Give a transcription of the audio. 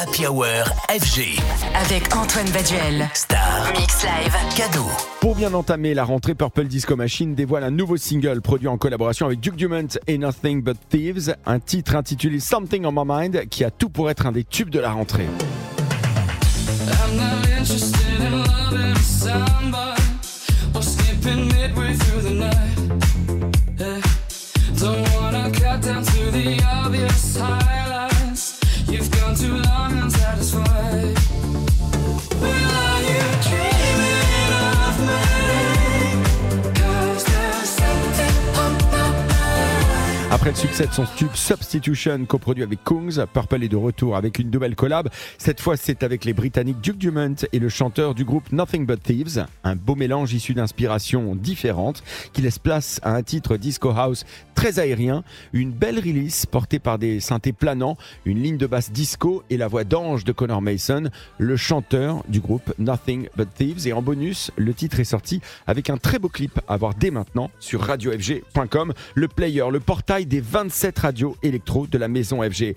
Happy Hour FG. Avec Antoine Baduel. Star. Mix Live. Cadeau. Pour bien entamer la rentrée, Purple Disco Machine dévoile un nouveau single produit en collaboration avec Duke Dumont et Nothing But Thieves, un titre intitulé Something on My Mind qui a tout pour être un des tubes de la rentrée. I'm not interested in loving somebody or skipping midway through the night. Yeah. Don't wanna cut down to the obvious highlights. You've gone too long Après le succès de son tube Substitution, coproduit avec Kungs, Purple est de retour avec une nouvelle collab. Cette fois, c'est avec les Britanniques Duke Dumont et le chanteur du groupe Nothing But Thieves. Un beau mélange issu d'inspirations différentes qui laisse place à un titre disco house très aérien, une belle release portée par des synthés planants, une ligne de basse disco et la voix d'ange de Connor Mason, le chanteur du groupe Nothing But Thieves. Et en bonus, le titre est sorti avec un très beau clip à voir dès maintenant sur radiofg.com, le player, le portail des 27 radios électro de la maison FG.